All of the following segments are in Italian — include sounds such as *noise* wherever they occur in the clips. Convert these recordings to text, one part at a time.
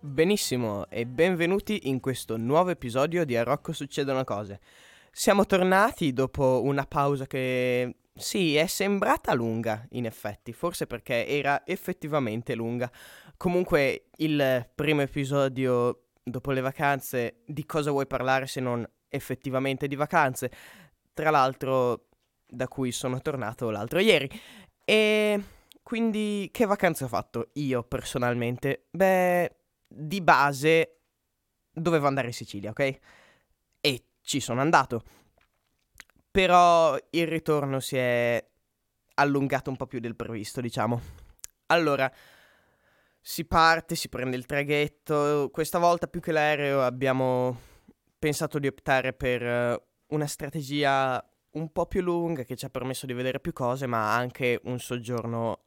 Benissimo e benvenuti in questo nuovo episodio di A Rocco succedono cose. Siamo tornati dopo una pausa che sì, è sembrata lunga in effetti, forse perché era effettivamente lunga. Comunque il primo episodio dopo le vacanze, di cosa vuoi parlare se non effettivamente di vacanze? Tra l'altro da cui sono tornato l'altro ieri. E quindi che vacanze ho fatto io personalmente? Beh, di base dovevo andare in Sicilia, ok? E ci sono andato. Però il ritorno si è allungato un po' più del previsto, diciamo. Allora, si parte, si prende il traghetto. Questa volta più che l'aereo abbiamo pensato di optare per eh, una strategia un po' più lunga che ci ha permesso di vedere più cose, ma anche un soggiorno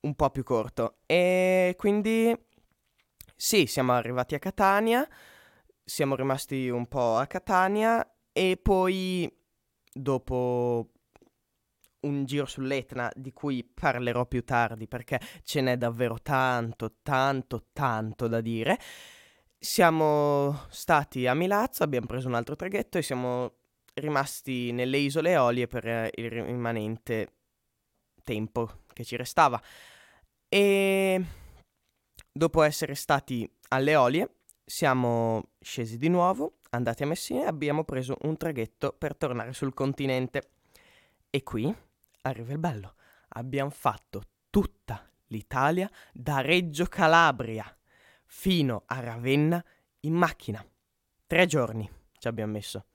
un po' più corto. E quindi sì, siamo arrivati a Catania, siamo rimasti un po' a Catania e poi dopo un giro sull'Etna di cui parlerò più tardi perché ce n'è davvero tanto, tanto, tanto da dire. Siamo stati a Milazzo, abbiamo preso un altro traghetto e siamo rimasti nelle isole Eolie per eh, il rimanente tempo che ci restava. E dopo essere stati alle Eolie siamo scesi di nuovo, andati a Messina e abbiamo preso un traghetto per tornare sul continente. E qui arriva il bello. Abbiamo fatto tutta l'Italia da Reggio Calabria fino a Ravenna in macchina. Tre giorni ci abbiamo messo.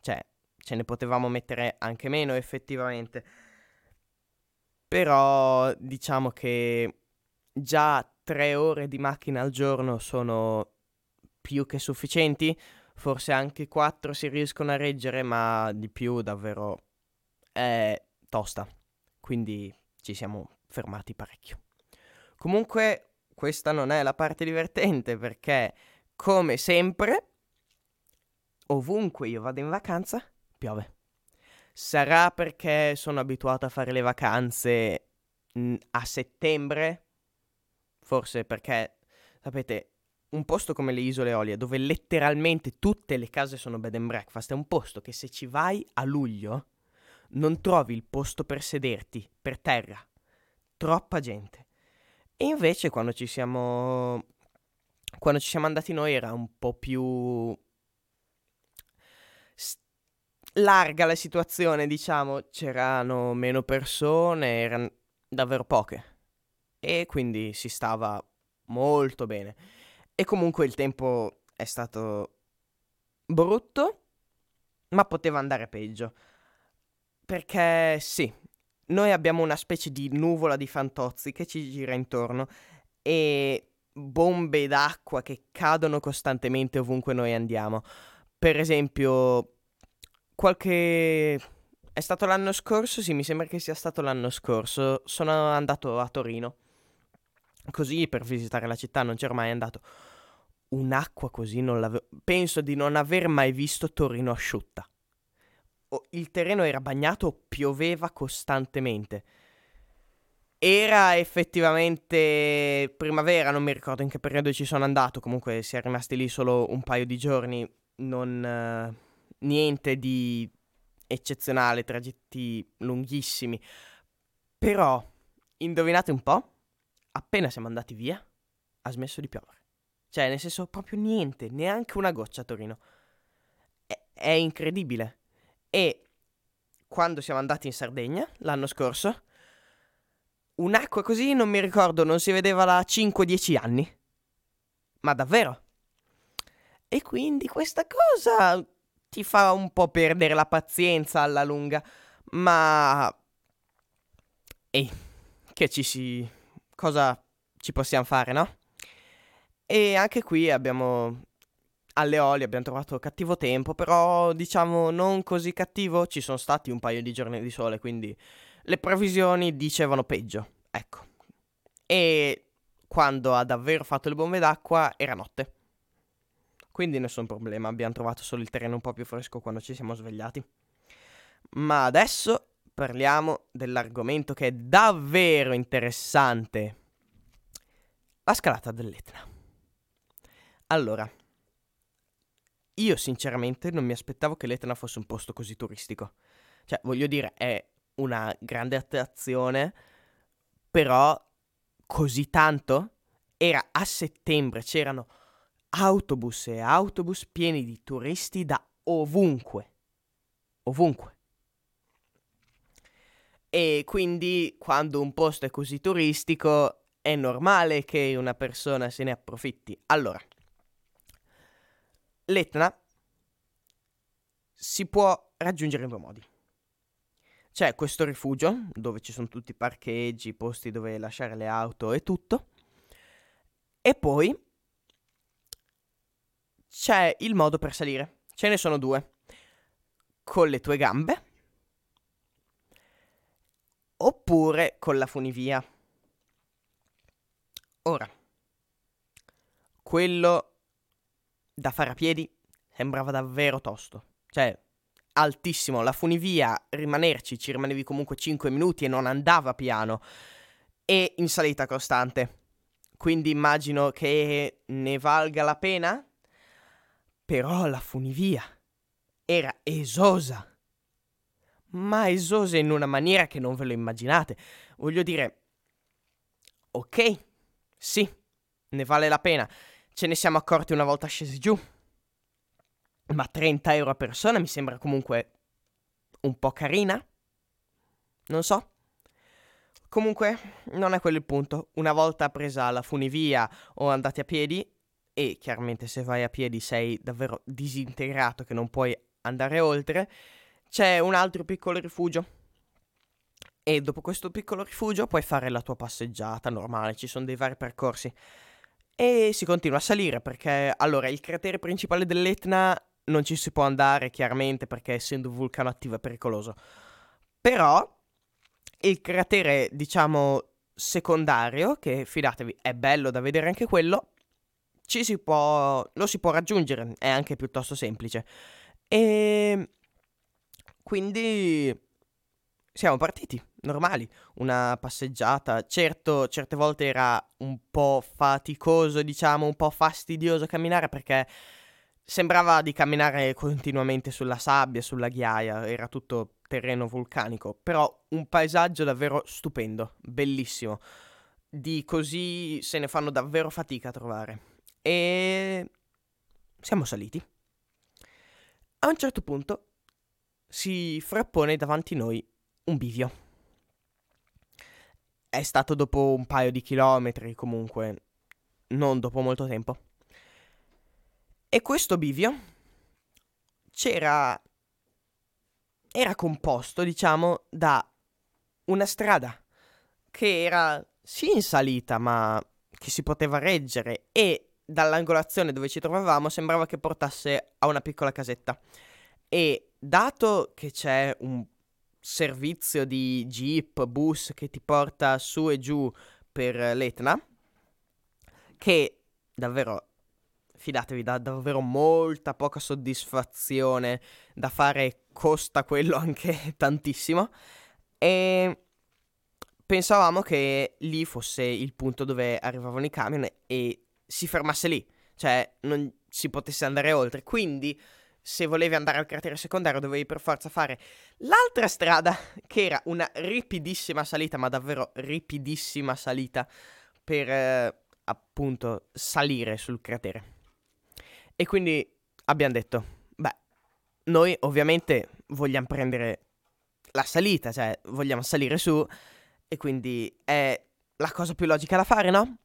Cioè, ce ne potevamo mettere anche meno effettivamente. Però diciamo che già tre ore di macchina al giorno sono più che sufficienti. Forse anche quattro si riescono a reggere, ma di più davvero è tosta. Quindi ci siamo fermati parecchio. Comunque, questa non è la parte divertente perché, come sempre, ovunque io vado in vacanza, piove. Sarà perché sono abituato a fare le vacanze mm, a settembre? Forse perché, sapete, un posto come le Isole Olie, dove letteralmente tutte le case sono bed and breakfast, è un posto che se ci vai a luglio non trovi il posto per sederti, per terra. Troppa gente. E invece quando ci siamo... Quando ci siamo andati noi era un po' più... larga la situazione, diciamo. C'erano meno persone, erano davvero poche. E quindi si stava molto bene. E comunque il tempo è stato brutto, ma poteva andare peggio. Perché sì, noi abbiamo una specie di nuvola di fantozzi che ci gira intorno e bombe d'acqua che cadono costantemente ovunque noi andiamo. Per esempio, qualche... È stato l'anno scorso? Sì, mi sembra che sia stato l'anno scorso. Sono andato a Torino. Così per visitare la città, non c'ero mai andato. Un'acqua così non l'avevo... Penso di non aver mai visto Torino asciutta. Il terreno era bagnato, pioveva costantemente. Era effettivamente primavera, non mi ricordo in che periodo ci sono andato, comunque si è rimasti lì solo un paio di giorni, non eh, niente di eccezionale, tragitti lunghissimi. Però, indovinate un po', appena siamo andati via, ha smesso di piovere. Cioè, nel senso, proprio niente, neanche una goccia a Torino. È, è incredibile. E quando siamo andati in Sardegna, l'anno scorso, un'acqua così, non mi ricordo, non si vedeva da 5-10 anni. Ma davvero? E quindi questa cosa ti fa un po' perdere la pazienza alla lunga. Ma... Ehi, che ci si... cosa ci possiamo fare, no? E anche qui abbiamo alle Oli abbiamo trovato cattivo tempo, però diciamo non così cattivo, ci sono stati un paio di giorni di sole, quindi le previsioni dicevano peggio, ecco. E quando ha davvero fatto le bombe d'acqua era notte. Quindi nessun problema, abbiamo trovato solo il terreno un po' più fresco quando ci siamo svegliati. Ma adesso parliamo dell'argomento che è davvero interessante. La scalata dell'Etna. Allora, io sinceramente non mi aspettavo che l'Etna fosse un posto così turistico. Cioè, voglio dire, è una grande attrazione, però così tanto? Era a settembre, c'erano autobus e autobus pieni di turisti da ovunque. Ovunque. E quindi quando un posto è così turistico è normale che una persona se ne approfitti. Allora, l'Etna si può raggiungere in due modi. C'è questo rifugio dove ci sono tutti i parcheggi, posti dove lasciare le auto e tutto. E poi c'è il modo per salire. Ce ne sono due. Con le tue gambe oppure con la funivia. Ora, quello da fare a piedi sembrava davvero tosto. Cioè, altissimo. La funivia, rimanerci, ci rimanevi comunque 5 minuti e non andava piano. E in salita costante. Quindi immagino che ne valga la pena. Però la funivia era esosa. Ma esosa in una maniera che non ve lo immaginate. Voglio dire, ok, sì, ne vale la pena. Ce ne siamo accorti una volta scesi giù. Ma 30 euro a persona mi sembra comunque un po' carina. Non so. Comunque, non è quello il punto. Una volta presa la funivia o andati a piedi, e chiaramente se vai a piedi sei davvero disintegrato che non puoi andare oltre, c'è un altro piccolo rifugio. E dopo questo piccolo rifugio puoi fare la tua passeggiata normale, ci sono dei vari percorsi. E si continua a salire perché, allora, il cratere principale dell'Etna non ci si può andare chiaramente perché essendo un vulcano attivo è pericoloso. Però il cratere, diciamo, secondario, che fidatevi è bello da vedere anche quello, ci si può, lo si può raggiungere, è anche piuttosto semplice. E quindi siamo partiti, normali, una passeggiata. Certo, certe volte era un po' faticoso, diciamo, un po' fastidioso camminare perché sembrava di camminare continuamente sulla sabbia, sulla ghiaia, era tutto terreno vulcanico, però un paesaggio davvero stupendo, bellissimo. Di così se ne fanno davvero fatica a trovare. E siamo saliti. A un certo punto si frappone davanti a noi un bivio. È stato dopo un paio di chilometri comunque, non dopo molto tempo. E questo bivio c'era... era composto, diciamo, da una strada che era sì in salita, ma che si poteva reggere e dall'angolazione dove ci trovavamo sembrava che portasse a una piccola casetta. E dato che c'è un servizio di jeep, bus che ti porta su e giù per l'Etna, che davvero, fidatevi, dà davvero molta poca soddisfazione da fare, costa quello anche *laughs* tantissimo, e pensavamo che lì fosse il punto dove arrivavano i camion e si fermasse lì, cioè non si potesse andare oltre, quindi se volevi andare al cratere secondario dovevi per forza fare l'altra strada, *laughs* che era una ripidissima salita, ma davvero ripidissima salita, per eh, appunto salire sul cratere. E quindi abbiamo detto, beh, noi ovviamente vogliamo prendere la salita, cioè vogliamo salire su, e quindi è la cosa più logica da fare, no?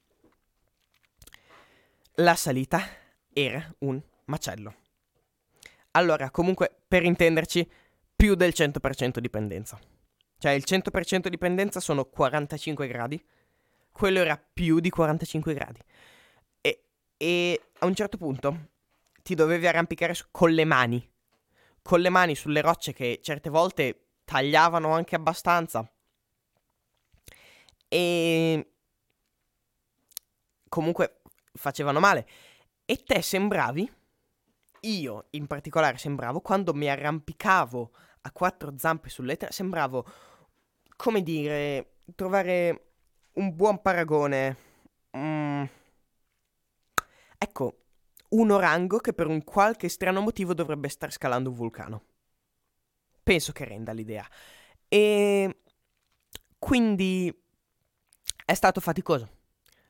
La salita era un macello. Allora, comunque, per intenderci, più del 100% dipendenza. Cioè, il 100% dipendenza sono 45 gradi. Quello era più di 45 gradi. E, e a un certo punto ti dovevi arrampicare su, con le mani. Con le mani sulle rocce che certe volte tagliavano anche abbastanza. E comunque facevano male. E te sembravi, io in particolare sembravo, quando mi arrampicavo a quattro zampe sull'Etna, sembravo, come dire, trovare un buon paragone. Mm. Ecco, un orango che per un qualche strano motivo dovrebbe star scalando un vulcano. Penso che renda l'idea. E quindi è stato faticoso,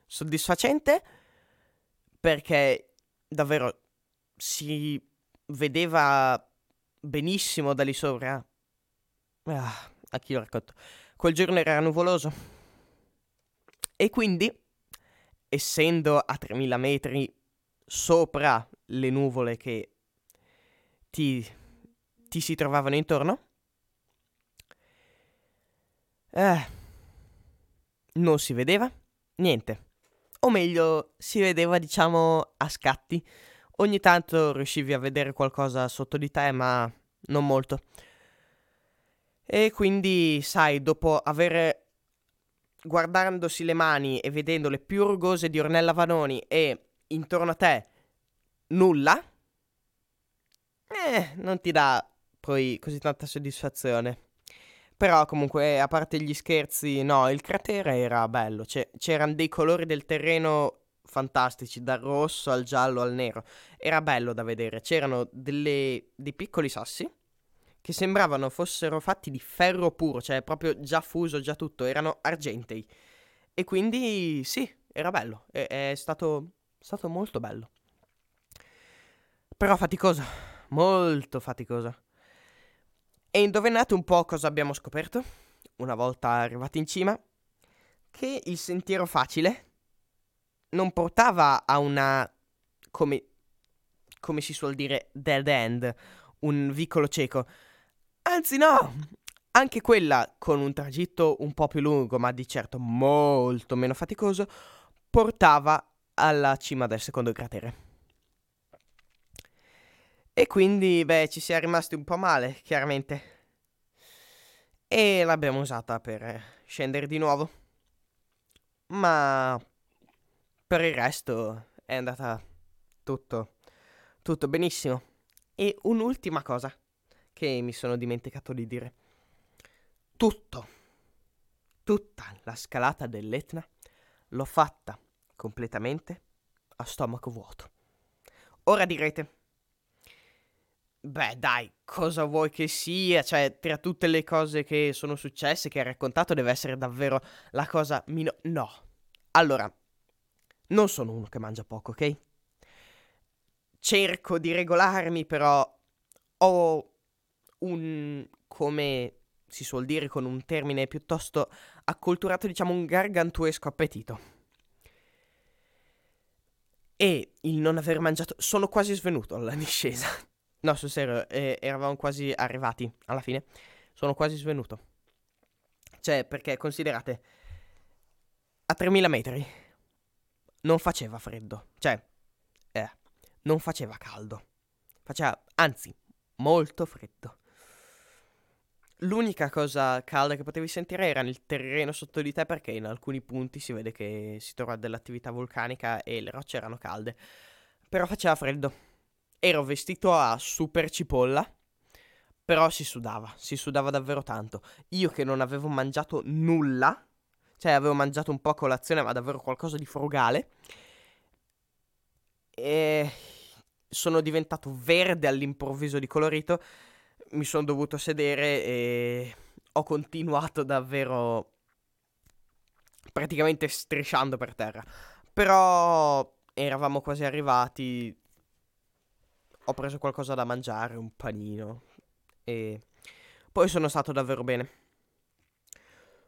soddisfacente perché davvero si vedeva benissimo da lì sopra. Ah, a chi lo racconto? Quel giorno era nuvoloso. E quindi, essendo a 3000 metri sopra le nuvole che ti, ti si trovavano intorno, eh, non si vedeva niente. O meglio, si vedeva, diciamo, a scatti. Ogni tanto riuscivi a vedere qualcosa sotto di te, ma non molto. E quindi, sai, dopo aver guardandosi le mani e vedendole più rugose di Ornella Vanoni e intorno a te nulla, eh, non ti dà poi così tanta soddisfazione. Però comunque, a parte gli scherzi, no, il cratere era bello. C'è, c'erano dei colori del terreno fantastici, dal rosso al giallo al nero. Era bello da vedere. C'erano delle, dei piccoli sassi che sembravano fossero fatti di ferro puro, cioè proprio già fuso, già tutto. Erano argentei. E quindi sì, era bello. È, è stato, stato molto bello. Però faticoso. Molto faticoso. E indovinate un po' cosa abbiamo scoperto, una volta arrivati in cima? Che il sentiero facile non portava a una, come, come si suol dire, dead end, un vicolo cieco. Anzi no, anche quella con un tragitto un po' più lungo, ma di certo molto meno faticoso, portava alla cima del secondo cratere. E quindi, beh, ci si è rimasti un po' male, chiaramente. E l'abbiamo usata per scendere di nuovo. Ma per il resto è andata tutto, tutto benissimo. E un'ultima cosa che mi sono dimenticato di dire. Tutto, tutta la scalata dell'Etna l'ho fatta completamente a stomaco vuoto. Ora direte, Beh, dai, cosa vuoi che sia? Cioè, tra tutte le cose che sono successe, che hai raccontato, deve essere davvero la cosa meno... No. Allora, non sono uno che mangia poco, ok? Cerco di regolarmi, però ho un... come si suol dire con un termine piuttosto acculturato, diciamo un gargantuesco appetito. E il non aver mangiato... Sono quasi svenuto alla *laughs* discesa. No, sul serio, eh, eravamo quasi arrivati alla fine. Sono quasi svenuto. Cioè, perché considerate, a 3000 metri non faceva freddo. Cioè, eh, non faceva caldo. Faceva, anzi, molto freddo. L'unica cosa calda che potevi sentire era il terreno sotto di te perché in alcuni punti si vede che si trova dell'attività vulcanica e le rocce erano calde. Però faceva freddo ero vestito a super cipolla, però si sudava, si sudava davvero tanto. Io che non avevo mangiato nulla, cioè avevo mangiato un po' a colazione, ma davvero qualcosa di frugale, e sono diventato verde all'improvviso di colorito, mi sono dovuto sedere e ho continuato davvero praticamente strisciando per terra. Però eravamo quasi arrivati, ho preso qualcosa da mangiare, un panino. E poi sono stato davvero bene.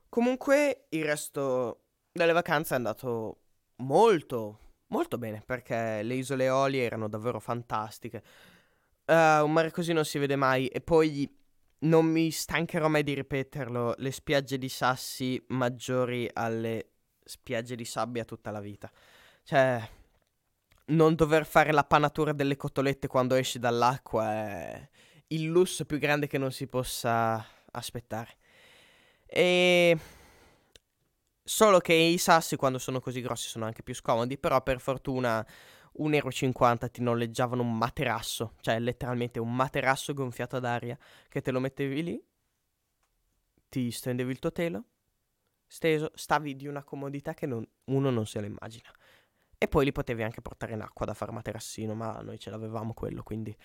Comunque il resto delle vacanze è andato molto, molto bene perché le isole Eolie erano davvero fantastiche. Uh, un mare così non si vede mai e poi non mi stancherò mai di ripeterlo, le spiagge di sassi maggiori alle spiagge di sabbia tutta la vita. Cioè, non dover fare la panatura delle cotolette quando esci dall'acqua è il lusso più grande che non si possa aspettare. E Solo che i sassi quando sono così grossi sono anche più scomodi, però per fortuna 1,50 euro ti noleggiavano un materasso, cioè letteralmente un materasso gonfiato ad aria che te lo mettevi lì, ti stendevi il tuo telo, steso, stavi di una comodità che non, uno non se lo immagina. E poi li potevi anche portare in acqua da far materassino, ma noi ce l'avevamo quello, quindi...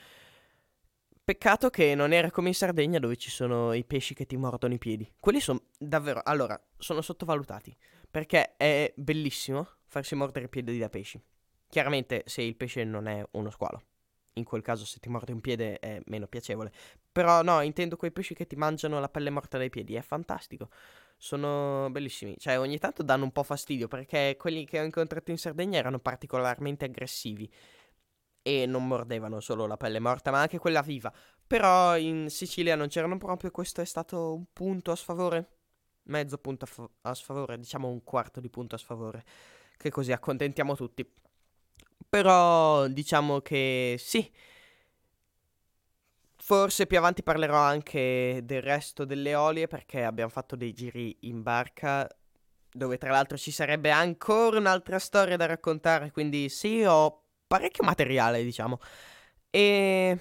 Peccato che non era come in Sardegna dove ci sono i pesci che ti mordono i piedi. Quelli sono davvero... Allora, sono sottovalutati. Perché è bellissimo farsi mordere i piedi da pesci. Chiaramente se il pesce non è uno squalo. In quel caso se ti morde un piede è meno piacevole. Però no, intendo quei pesci che ti mangiano la pelle morta dai piedi. È fantastico. Sono bellissimi. Cioè ogni tanto danno un po' fastidio perché quelli che ho incontrato in Sardegna erano particolarmente aggressivi e non mordevano solo la pelle morta, ma anche quella viva. Però in Sicilia non c'erano proprio, questo è stato un punto a sfavore, mezzo punto a, fa- a sfavore, diciamo un quarto di punto a sfavore, che così accontentiamo tutti. Però diciamo che sì. Forse più avanti parlerò anche del resto delle olie perché abbiamo fatto dei giri in barca dove tra l'altro ci sarebbe ancora un'altra storia da raccontare, quindi sì, ho parecchio materiale, diciamo. E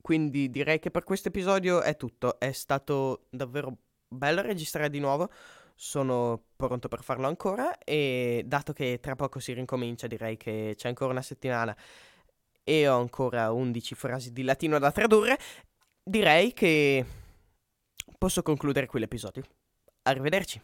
quindi direi che per questo episodio è tutto. È stato davvero bello registrare di nuovo. Sono pronto per farlo ancora e dato che tra poco si rincomincia, direi che c'è ancora una settimana e ho ancora 11 frasi di latino da tradurre, direi che posso concludere qui l'episodio. Arrivederci.